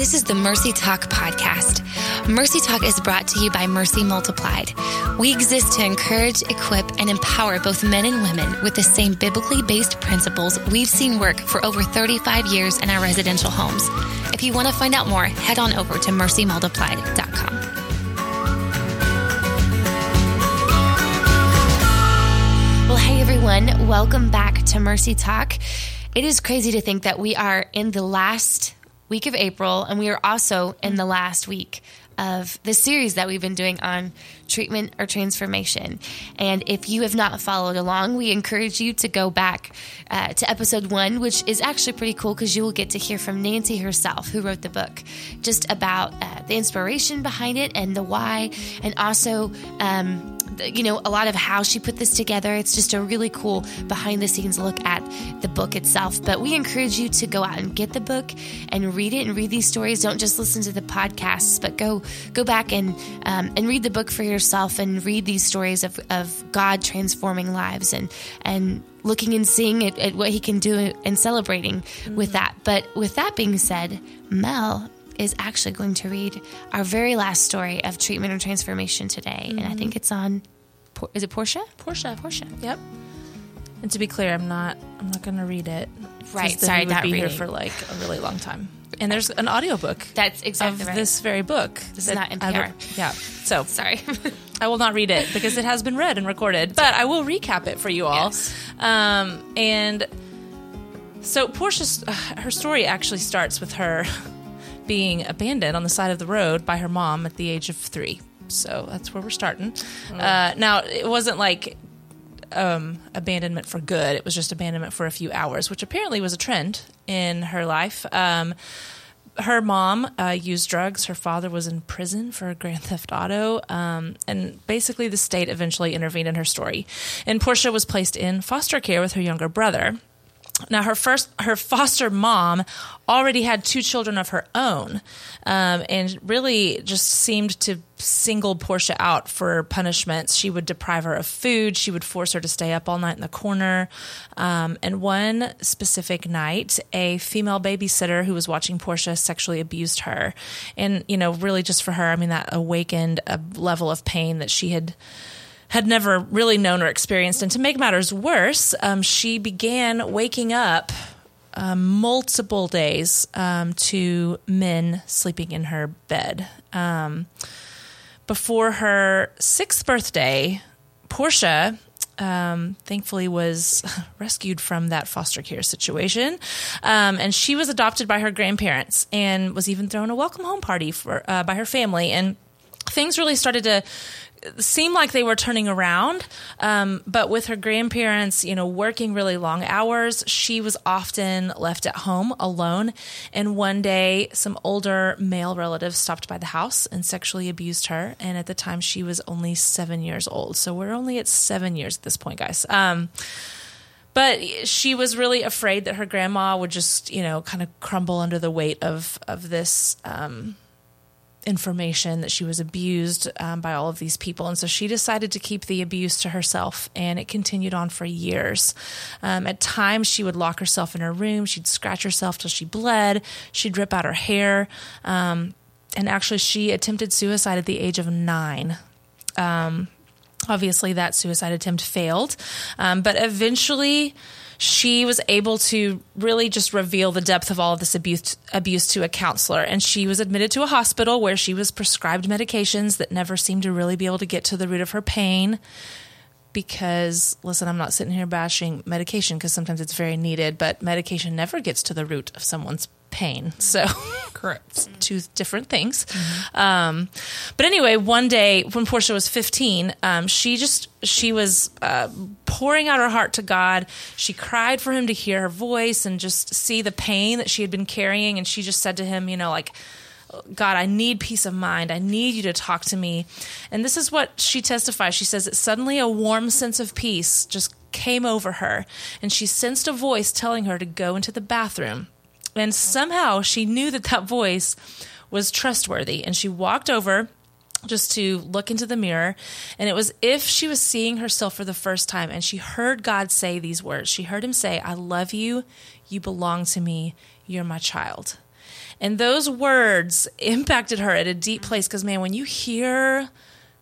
This is the Mercy Talk podcast. Mercy Talk is brought to you by Mercy Multiplied. We exist to encourage, equip, and empower both men and women with the same biblically based principles we've seen work for over 35 years in our residential homes. If you want to find out more, head on over to mercymultiplied.com. Well, hey everyone, welcome back to Mercy Talk. It is crazy to think that we are in the last week of April, and we are also in the last week of the series that we've been doing on treatment or transformation. And if you have not followed along, we encourage you to go back uh, to episode one, which is actually pretty cool because you will get to hear from Nancy herself, who wrote the book, just about uh, the inspiration behind it and the why, and also. Um, you know, a lot of how she put this together. It's just a really cool behind the scenes look at the book itself. But we encourage you to go out and get the book and read it and read these stories. Don't just listen to the podcasts, but go go back and um, and read the book for yourself and read these stories of, of God transforming lives and and looking and seeing at, at what He can do and celebrating mm-hmm. with that. But with that being said, Mel is actually going to read our very last story of treatment or transformation today. Mm-hmm. And I think it's on, is it Portia? Portia. Portia. Yep. And to be clear, I'm not. I'm not going to read it. Right. Sorry, would not be reading. here for like a really long time. And there's an audiobook. That's exactly of right. this very book. This is not NPR. yeah. So sorry. I will not read it because it has been read and recorded. But I will recap it for you all. Yes. Um, and so Portia's uh, her story actually starts with her being abandoned on the side of the road by her mom at the age of three. So that's where we're starting. Oh. Uh, now, it wasn't like um, abandonment for good, it was just abandonment for a few hours, which apparently was a trend in her life. Um, her mom uh, used drugs. Her father was in prison for grand theft auto. Um, and basically, the state eventually intervened in her story. And Portia was placed in foster care with her younger brother. Now, her first, her foster mom already had two children of her own, um, and really just seemed to single Portia out for punishments. She would deprive her of food. She would force her to stay up all night in the corner. Um, and one specific night, a female babysitter who was watching Portia sexually abused her, and you know, really just for her, I mean, that awakened a level of pain that she had had never really known or experienced. And to make matters worse, um, she began waking up um, multiple days um, to men sleeping in her bed. Um, before her sixth birthday, Portia. Um, thankfully was rescued from that foster care situation um, and she was adopted by her grandparents and was even thrown a welcome home party for uh, by her family and things really started to seemed like they were turning around. Um, but with her grandparents, you know, working really long hours, she was often left at home alone. And one day, some older male relatives stopped by the house and sexually abused her. And at the time, she was only seven years old. So we're only at seven years at this point, guys. Um, but she was really afraid that her grandma would just, you know, kind of crumble under the weight of of this um, information that she was abused um, by all of these people. And so she decided to keep the abuse to herself, and it continued on for years. Um, at times, she would lock herself in her room, she'd scratch herself till she bled, she'd rip out her hair. Um, and actually, she attempted suicide at the age of nine. Um, obviously, that suicide attempt failed, um, but eventually, she was able to really just reveal the depth of all of this abuse abuse to a counselor. And she was admitted to a hospital where she was prescribed medications that never seemed to really be able to get to the root of her pain because listen i'm not sitting here bashing medication because sometimes it's very needed but medication never gets to the root of someone's pain so Correct. two different things. Um, but anyway, one day when Portia was 15, um, she just she was uh, pouring out her heart to God. She cried for him to hear her voice and just see the pain that she had been carrying. And she just said to him, you know, like. God, I need peace of mind. I need you to talk to me. And this is what she testifies. She says that suddenly a warm sense of peace just came over her, and she sensed a voice telling her to go into the bathroom. And somehow she knew that that voice was trustworthy. And she walked over just to look into the mirror. And it was if she was seeing herself for the first time and she heard God say these words. She heard him say, I love you. You belong to me. You're my child. And those words impacted her at a deep place because, man, when you hear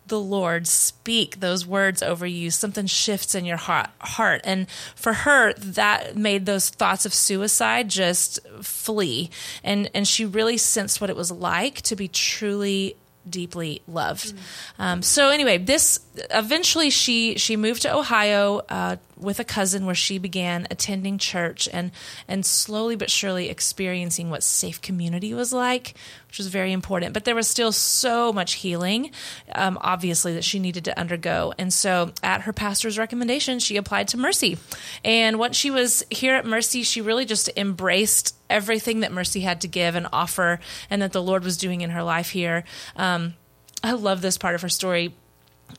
the Lord speak those words over you, something shifts in your heart. heart. And for her, that made those thoughts of suicide just flee. And, and she really sensed what it was like to be truly deeply loved. Mm-hmm. Um, so anyway, this eventually she she moved to Ohio uh, with a cousin where she began attending church and and slowly but surely experiencing what safe community was like, which was very important. But there was still so much healing, um, obviously that she needed to undergo. And so, at her pastor's recommendation, she applied to Mercy. And once she was here at Mercy, she really just embraced everything that Mercy had to give and offer, and that the Lord was doing in her life here. Um, I love this part of her story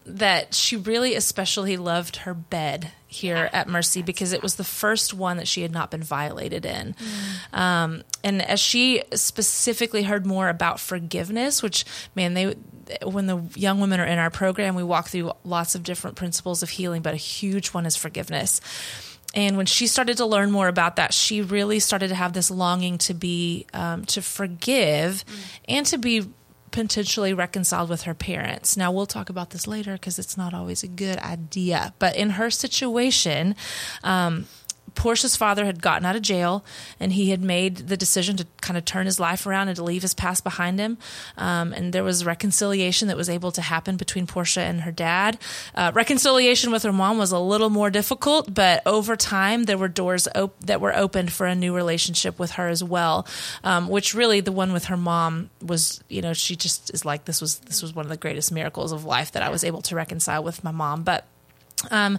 that she really especially loved her bed here at Mercy because it was the first one that she had not been violated in. Mm. Um, and as she specifically heard more about forgiveness, which, man, they when the young women are in our program, we walk through lots of different principles of healing, but a huge one is forgiveness. And when she started to learn more about that, she really started to have this longing to be, um, to forgive mm. and to be potentially reconciled with her parents. Now, we'll talk about this later because it's not always a good idea. But in her situation, um, Portia's father had gotten out of jail and he had made the decision to kind of turn his life around and to leave his past behind him. Um, and there was reconciliation that was able to happen between Portia and her dad. Uh, reconciliation with her mom was a little more difficult, but over time there were doors op- that were opened for a new relationship with her as well. Um, which really the one with her mom was, you know, she just is like this was this was one of the greatest miracles of life that I was able to reconcile with my mom. But um,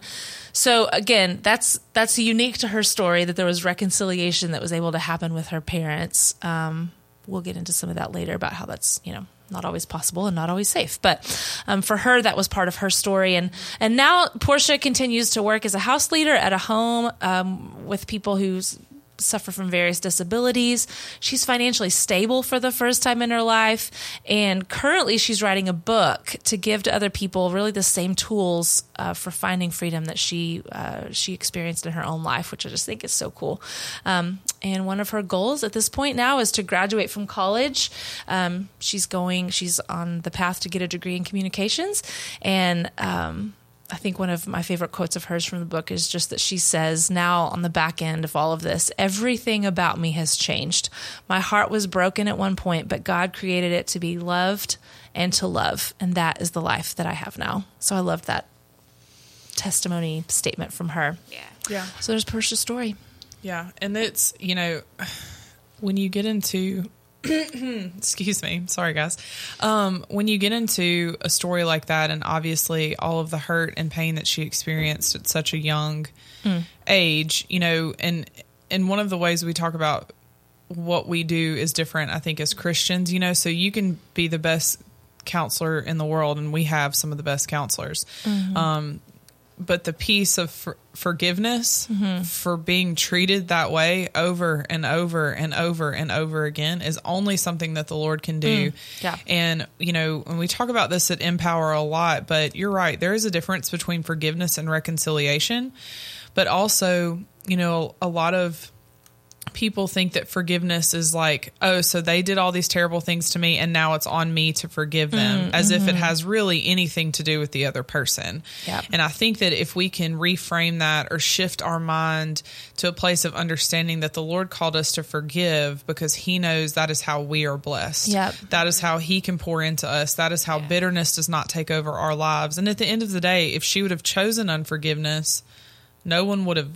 so again, that's that's unique to her story that there was reconciliation that was able to happen with her parents. Um, we'll get into some of that later about how that's you know not always possible and not always safe. But um, for her, that was part of her story. And and now Portia continues to work as a house leader at a home um, with people who's suffer from various disabilities. She's financially stable for the first time in her life. And currently, she's writing a book to give to other people really the same tools uh, for finding freedom that she, uh, she experienced in her own life, which I just think is so cool. Um, and one of her goals at this point now is to graduate from college. Um, she's going, she's on the path to get a degree in communications. And, um, I think one of my favorite quotes of hers from the book is just that she says, Now, on the back end of all of this, everything about me has changed. My heart was broken at one point, but God created it to be loved and to love. And that is the life that I have now. So I love that testimony statement from her. Yeah. Yeah. So there's Portia's story. Yeah. And it's, you know, when you get into excuse me sorry guys um, when you get into a story like that and obviously all of the hurt and pain that she experienced at such a young mm. age you know and and one of the ways we talk about what we do is different i think as christians you know so you can be the best counselor in the world and we have some of the best counselors mm-hmm. um, but the piece of for- forgiveness mm-hmm. for being treated that way over and over and over and over again is only something that the Lord can do. Mm, yeah. And, you know, when we talk about this at Empower a lot, but you're right, there is a difference between forgiveness and reconciliation. But also, you know, a lot of people think that forgiveness is like, oh, so they did all these terrible things to me and now it's on me to forgive them, mm, as mm-hmm. if it mm-hmm. has really anything to do with the other person. Yep. And I think that if we can reframe that or shift our mind to a place of understanding that the Lord called us to forgive because he knows that is how we are blessed. Yep. That is how he can pour into us. That is how yeah. bitterness does not take over our lives. And at the end of the day, if she would have chosen unforgiveness, no one would have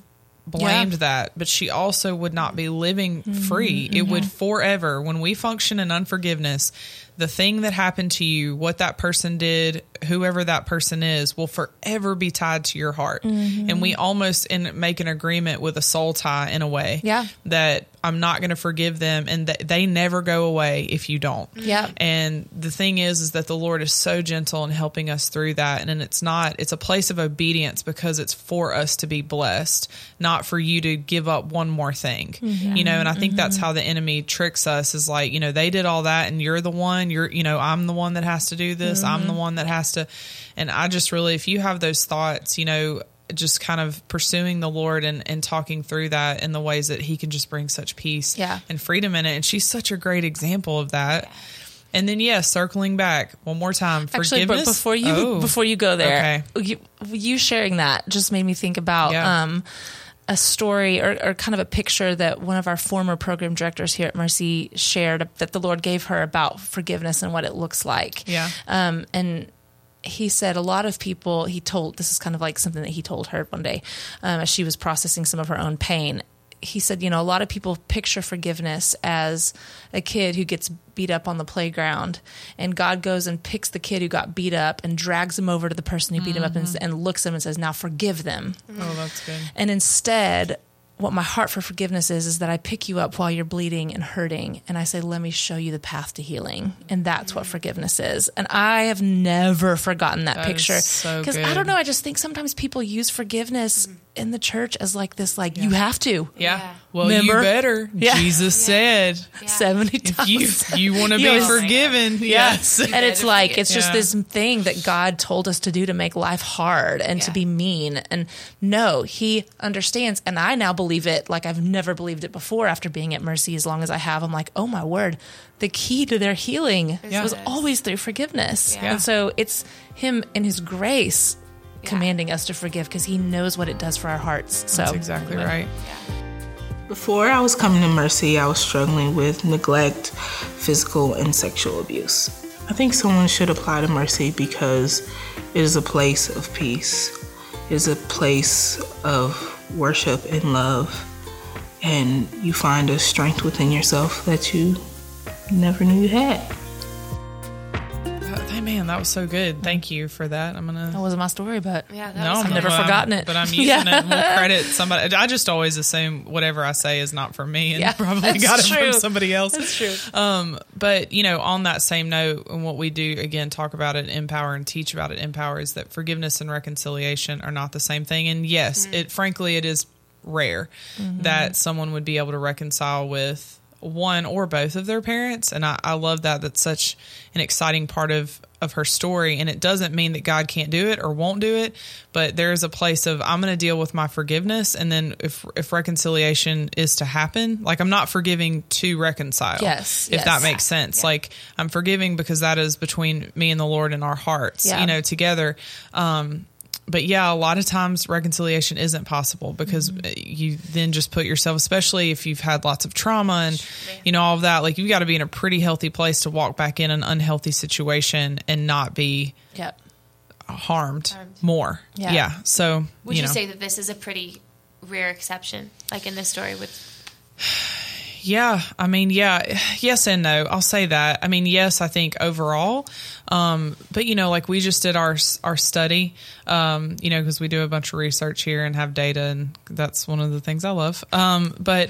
blamed yeah. that, but she also would not be living free. Mm-hmm, it mm-hmm. would forever, when we function in unforgiveness, the thing that happened to you, what that person did, whoever that person is, will forever be tied to your heart. Mm-hmm. And we almost in, make an agreement with a soul tie in a way. Yeah. That I'm not going to forgive them and that they never go away if you don't. Yeah. And the thing is, is that the Lord is so gentle in helping us through that. And, and it's not, it's a place of obedience because it's for us to be blessed, not for you to give up one more thing. Mm-hmm. You know, and I think mm-hmm. that's how the enemy tricks us is like, you know, they did all that and you're the one, you're, you know, I'm the one that has to do this. I'm the mm-hmm. one that has to. And I just really, if you have those thoughts, you know, just kind of pursuing the Lord and, and talking through that in the ways that He can just bring such peace Yeah. and freedom in it. And she's such a great example of that. And then, yes, circling back one more time, Actually, before you Oh. before you go there, Okay. you, you sharing that just made me think about Yeah. um, a story or, or kind of a picture that one of our former program directors here at Mercy shared that the Lord gave her about forgiveness and what it looks like. Yeah. Um, and he said a lot of people, he told, this is kind of like something that he told her one day um, as she was processing some of her own pain. He said, you know, a lot of people picture forgiveness as a kid who gets beat up on the playground, and God goes and picks the kid who got beat up and drags him over to the person who beat him up and, mm-hmm. and looks at him and says, now forgive them. Mm-hmm. Oh, that's good. And instead, what my heart for forgiveness is, is that I pick you up while you're bleeding and hurting, and I say, let me show you the path to healing. And that's what mm. forgiveness is. And I have never forgotten that, That picture. so I don't know, I just think sometimes people use forgiveness mm-hmm. In the church as like this, like, you have to. Yeah. Yeah. Well, Remember? you better. Yeah. Jesus said, 70 if times. you you want to be Yes. forgiven, yes. and it's like forgive. it's just Yeah. this thing that God told us to do to make life hard and to be mean. And no, He understands, and I now believe it. Like I've never believed it before. After being at Mercy as long as I have, I'm like, oh my word, the key to their healing Yeah. was always through forgiveness. Yeah. And so it's Him in His grace commanding us to forgive because He knows what it does for our hearts. So That's exactly right. Before I was coming to Mercy, I was struggling with neglect, physical, and sexual abuse. I think someone should apply to Mercy because it is a place of peace, it is a place of worship and love, and you find a strength within yourself that you never knew you had. Hey, man, that was so good. Thank you for that. I'm gonna. that wasn't my story, but Yeah, that No, was I'm I've never well, forgotten I'm- it. But I'm using Yeah. it. We'll credit somebody. I just always assume whatever I say is not from me, and Yeah, probably got it true. from somebody else. That's true. Um, but you know, on that same note, and what we do again, talk about it, empower, and teach about it, empower is that forgiveness and reconciliation are not the same thing. And yes, it frankly it is rare that someone would be able to reconcile with one or both of their parents and I, I love that that's such an exciting part of of her story and it doesn't mean that god can't do it or won't do it but there is a place of i'm going to deal with my forgiveness and then if if reconciliation is to happen like i'm not forgiving to reconcile Yes, if yes. that makes sense like i'm forgiving because that is between me and the lord and our hearts Yeah. you know together um but yeah, a lot of times reconciliation isn't possible because Mm-hmm. you then just put yourself, especially if you've had lots of trauma and you know all of that. Like you've got to be in a pretty healthy place to walk back in an unhealthy situation and not be Yep. harmed, Harmed. more. Yeah. Yeah. So Would you, you, know, say that this is a pretty rare exception, like in this story with? Yeah, I mean, yeah, yes and no. I'll say that. I mean, yes, I think overall, um, but you know, like we just did our our study, um, you know, because we do a bunch of research here and have data, and that's one of the things I love. Um, but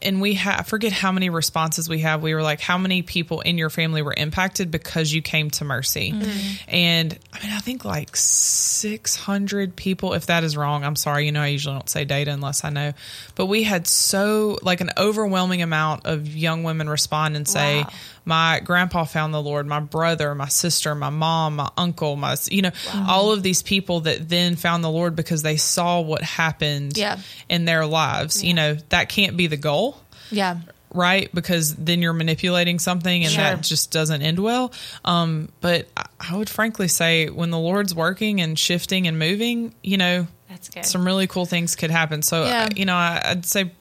and we have I forget how many responses we have. We were like, how many people in your family were impacted because you came to Mercy? And I mean, I think like six hundred people. If that is wrong, I'm sorry. You know, I usually don't say data unless I know, but we had so like an overwhelming amount of young women respond and say, Wow. "My grandpa found the Lord. My brother, my sister, my mom, my uncle, my you know, all of these people that then found the Lord because they saw what happened Yeah. in their lives. You know, that can't be the goal." Yeah. right? Because then you're manipulating something and Sure. that just doesn't end well. Um, but I- I would frankly say when the Lord's working and shifting and moving, you know, That's good. some really cool things could happen. So, Yeah. uh, you know, I, I'd say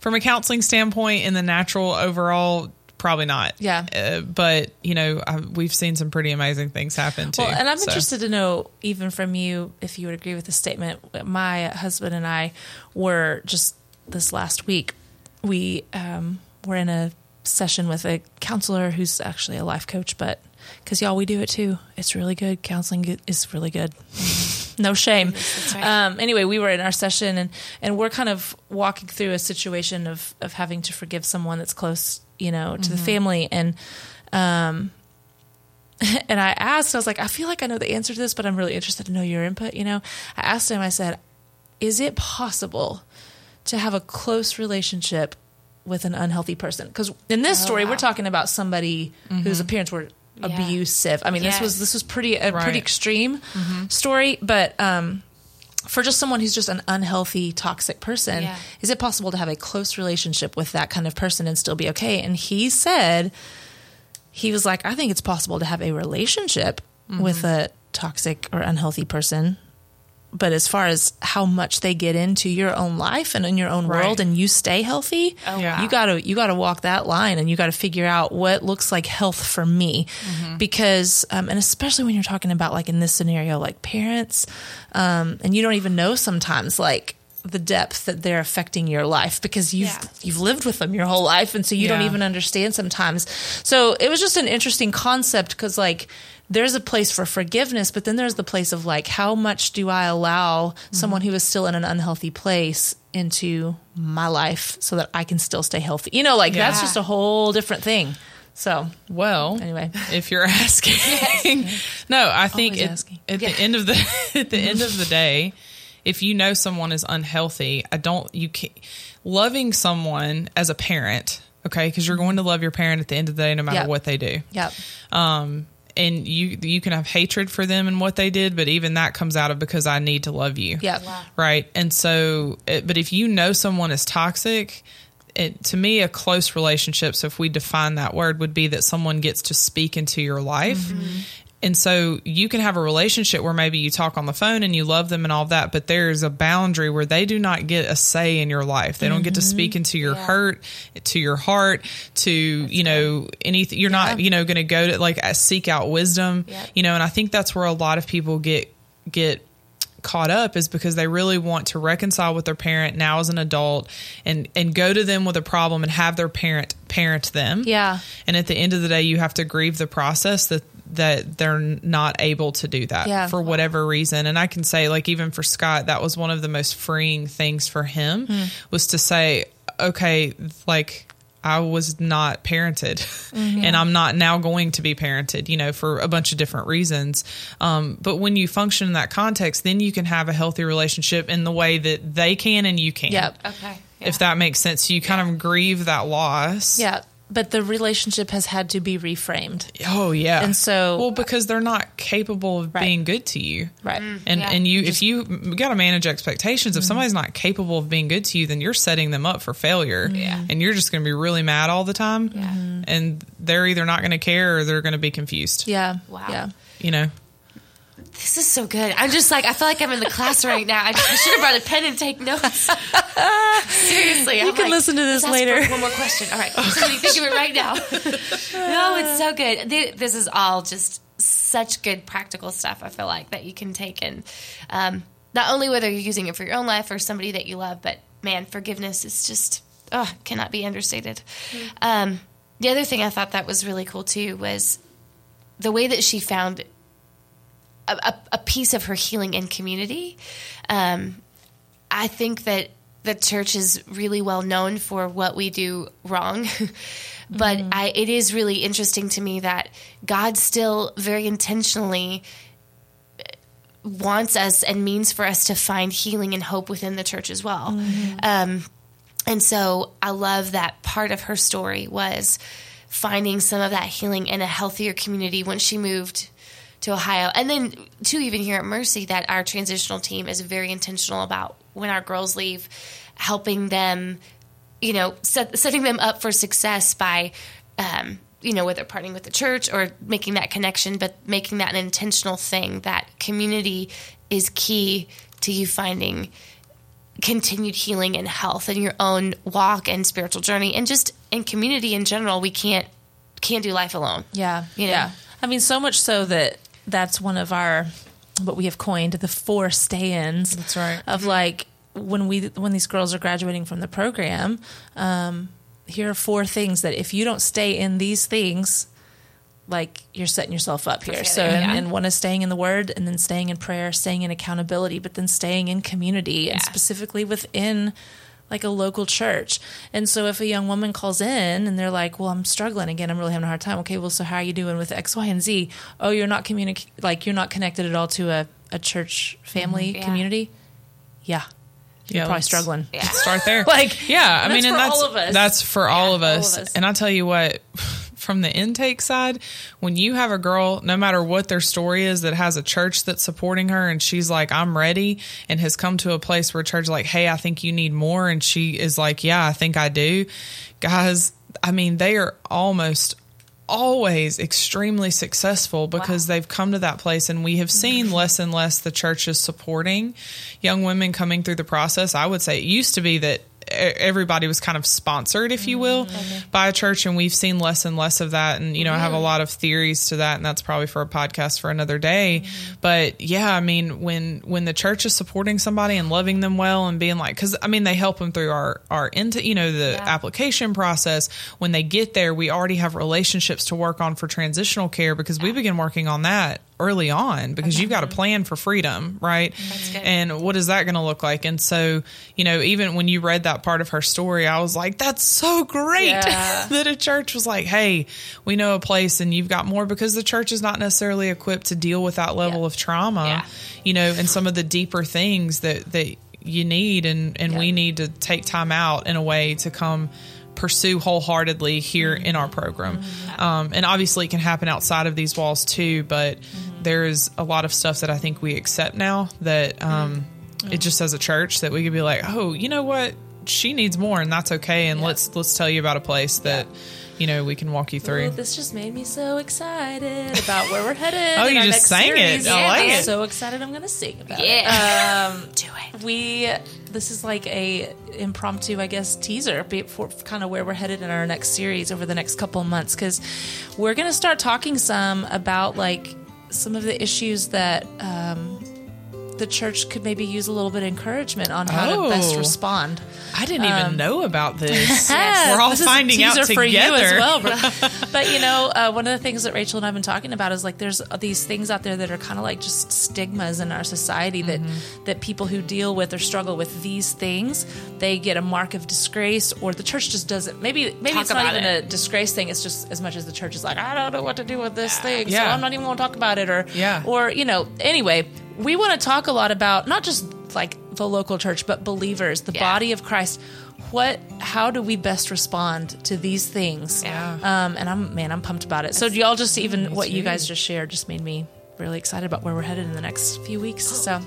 from a counseling standpoint, in the natural overall, probably not. Yeah. Uh, but, you know, I, we've seen some pretty amazing things happen too. Well, and I'm So, interested to know, even from you, if you would agree with the statement. My husband and I were just this last week. We um, were in a session with a counselor who's actually a life coach, but because y'all, we do it too. It's really good. Counseling is really good. no shame. Right. Um, anyway, we were in our session and, and we're kind of walking through a situation of, of having to forgive someone that's close, you know, to the family. And, um, and I asked, I was like, I feel like I know the answer to this, but I'm really interested to know your input. You know, I asked him, I said, is it possible to have a close relationship with an unhealthy person? Because in this story, wow. we're talking about somebody whose appearance were Yeah. abusive. I mean, this was this was pretty a Right. pretty extreme story, but um, for just someone who's just an unhealthy, toxic person, Yeah. is it possible to have a close relationship with that kind of person and still be okay? And he said, he was like, I think it's possible to have a relationship mm-hmm. with a toxic or unhealthy person. But as far as how much they get into your own life and in your own Right. world and you stay healthy, Yeah. you gotta you gotta walk that line and you gotta figure out what looks like health for me. Because um, and especially when you're talking about like in this scenario, like parents, um, and you don't even know sometimes like the depth that they're affecting your life because you've Yeah. you've lived with them your whole life and so you don't even understand sometimes. So it was just an interesting concept because like there's a place for forgiveness, but then there's the place of like how much do I allow mm-hmm. someone who is still in an unhealthy place into my life so that I can still stay healthy. You know, like that's just a whole different thing. So Well, Anyway. if you're asking, no, I think Always at, at the end of the at the end of the day, if you know someone is unhealthy, I don't you can loving someone as a parent, okay, because you're mm-hmm. going to love your parent at the end of the day, no matter Yep. what they do. yeah. Um, and you you can have hatred for them and what they did, but even that comes out of because I need to love you. Yeah. Right. And so, it, but if you know someone is toxic, it, to me, a close relationship. So if we define that word, would be that someone gets to speak into your life. Mm-hmm. And so you can have a relationship where maybe you talk on the phone and you love them and all that, but there's a boundary where they do not get a say in your life. They don't get to speak into your hurt, to your heart, to, you know, anything. You're not, you know, going to go to like uh, seek out wisdom, Yeah. you know, and I think that's where a lot of people get, get caught up is because they really want to reconcile with their parent now as an adult and and go to them with a problem and have their parent parent them. Yeah. And at the end of the day you have to grieve the process that that they're not able to do that Yeah. for whatever reason. And I can say like even for Scott that was one of the most freeing things for him Hmm. was to say okay like I was not parented Mm-hmm. and I'm not now going to be parented, you know, for a bunch of different reasons. Um, but when you function in that context, then you can have a healthy relationship in the way that they can and you can. Yep. Okay. If that makes sense. You kind of grieve that loss. Yeah. But the relationship has had to be reframed. Oh yeah. And so- well, because they're not capable of Right. being good to you. Right. And Yeah. and you if you got to manage expectations. If Mm-hmm. somebody's not capable of being good to you, then you're setting them up for failure. Yeah. And you're just going to be really mad all the time. Yeah. And they're either not going to care or they're going to be confused. Yeah. Wow. Yeah. You know. This is so good. I'm just like I feel like I'm in the class right now. I, I should have brought a pen and take notes. Seriously, you can listen to this later. One more question. All right, somebody think of it right now. no, it's so good. This is all just such good practical stuff. I feel like that you can take and um, not only whether you're using it for your own life or somebody that you love, but man, forgiveness is just oh cannot be understated. Um, the other thing I thought that was really cool too was the way that she found a, a, piece of her healing in community. Um, I think that the church is really well known for what we do wrong. but I, it is really interesting to me that God still very intentionally wants us and means for us to find healing and hope within the church as well. Um, and so I love that part of her story was finding some of that healing in a healthier community when she moved to Ohio. And then, too, even here at Mercy, that our transitional team is very intentional about when our girls leave, helping them, you know, set, setting them up for success by, um, you know, whether partnering with the church or making that connection, but making that an intentional thing. That community is key to you finding continued healing and health in your own walk and spiritual journey and just in community in general we can't can't do life alone Yeah. You know? Yeah. I mean, so much so that that's one of our what we have coined the four stay-ins. That's right. Of like when we when these girls are graduating from the program, um, here are four things that if you don't stay in these things, like you're setting yourself up here. So failure, and, and one is staying in the word and then staying in prayer, staying in accountability, but then staying in community and specifically within like a local church. And so if a young woman calls in and they're like, "Well, I'm struggling again. I'm really having a hard time." Okay, well, so how are you doing with X, Y, and Z? Oh, you're not communic like you're not connected at all to a, a church family mm-hmm. Yeah. community. Yeah, you're Yeah, probably struggling. yeah Start there. Like, yeah, I that's mean, and for that's all of us. that's for all, of all us. of us. And I'll tell you what, from the intake side, when you have a girl, no matter what their story is, that has a church that's supporting her and she's like, I'm ready and has come to a place where church is like, hey, I think you need more. And she is like, yeah, I think I do. Guys, I mean, they are almost always extremely successful because wow. they've come to that place and we have seen mm-hmm. less and less the churches supporting young women coming through the process. I would say it used to be that everybody was kind of sponsored, if you will, mm-hmm. by a church, and we've seen less and less of that. And you know, I have a lot of theories to that, and that's probably for a podcast for another day. Mm-hmm. But yeah, I mean, when when the church is supporting somebody and loving them well and being like, because I mean, they help them through our our into you know the yeah. application process. When they get there, we already have relationships to work on for transitional care because we begin working on that early on because okay. you've got a plan for freedom, right? And what is that going to look like? And so, you know, even when you read that part of her story, I was like, that's so great yeah. that a church was like, hey, we know a place and you've got more because the church is not necessarily equipped to deal with that level yeah. of trauma, yeah. you know, and some of the deeper things that, that you need. And, and we need to take time out in a way to come pursue wholeheartedly here in our program. Um, and obviously, it can happen outside of these walls too, but there is a lot of stuff that I think we accept now that um, it just as a church that we could be like, oh, you know what? She needs more, and that's okay. And yeah. let's let's tell you about a place that. Yeah you know, we can walk you through. Ooh, this just made me so excited about where we're headed. oh, you just sang series. it. I like I'm it. so excited. I'm going to sing about yeah. it. Um, Do it. We. This is like a impromptu, I guess, teaser for kind of where we're headed in our next series over the next couple of months because we're going to start talking some about like some of the issues that. Um, the church could maybe use a little bit of encouragement on how oh, to best oh. respond. I didn't um, even know about this. We're all finding out together. For you as well. But, but you know, uh, one of the things that Rachel and I've been talking about is like there's these things out there that are kind of like just stigmas in our society that mm-hmm. that people who deal with or struggle with these things they get a mark of disgrace or the church just doesn't. Maybe maybe talk it's not even it. a disgrace thing. It's just as much as the church is like I don't know what to do with this thing, yeah. so I'm not even going to talk about it or yeah. or you know anyway we want to talk a lot about not just like the local church, but believers, the yeah. body of Christ. What? How do we best respond to these things? Yeah. Um, and I'm man, I'm pumped about it. So y'all just even what you guys just shared just made me really excited about where we're headed in the next few weeks. So,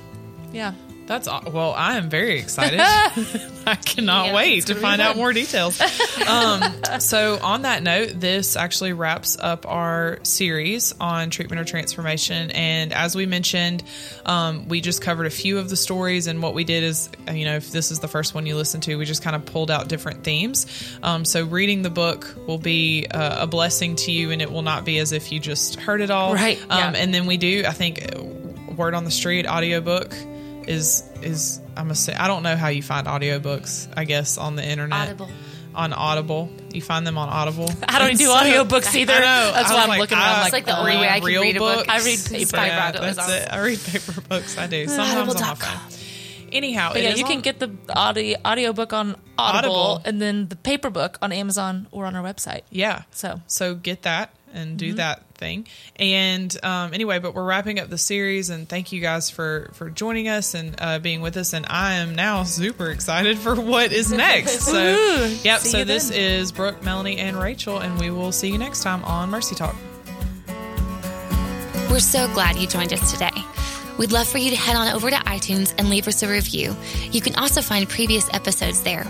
yeah. That's well. I am very excited. I cannot yeah, wait to find out more details. Um, so, on that note, this actually wraps up our series on treatment or transformation. And as we mentioned, um, we just covered a few of the stories. And what we did is, you know, if this is the first one you listen to, we just kind of pulled out different themes. Um, so, reading the book will be a, a, blessing to you, and it will not be as if you just heard it all. Right. Um, yeah. And then we do, I think, word on the street audiobook is is I'm a say I don't know how you find audiobooks. I guess on the internet. Audible. On Audible, you find them on Audible. I don't do so, audiobooks either. I know. That's I why I'm like, looking around. Like, like the only way I can read a book. I read paper. Yeah, that's it. I read paper books. I do sometimes on my phone. Anyhow, yeah, you can get the audio audiobook on Audible, Audible, and then the paper book on Amazon or on our website. Yeah. So so get that and do mm-hmm. that thing. And um, anyway, but we're wrapping up the series, and thank you guys for for joining us and uh, being with us. And I am now super excited for what is next. so, yep. See so this then. is Brooke, Melanie, and Rachel, and we will see you next time on Mercy Talk. We're so glad you joined us today. We'd love for you to head on over to iTunes and leave us a review. You can also find previous episodes there.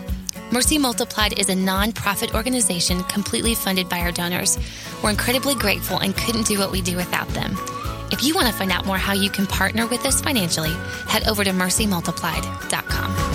Mercy Multiplied is a non-profit organization completely funded by our donors. We're incredibly grateful and couldn't do what we do without them. If you want to find out more how you can partner with us financially, head over to mercymultiplied.com.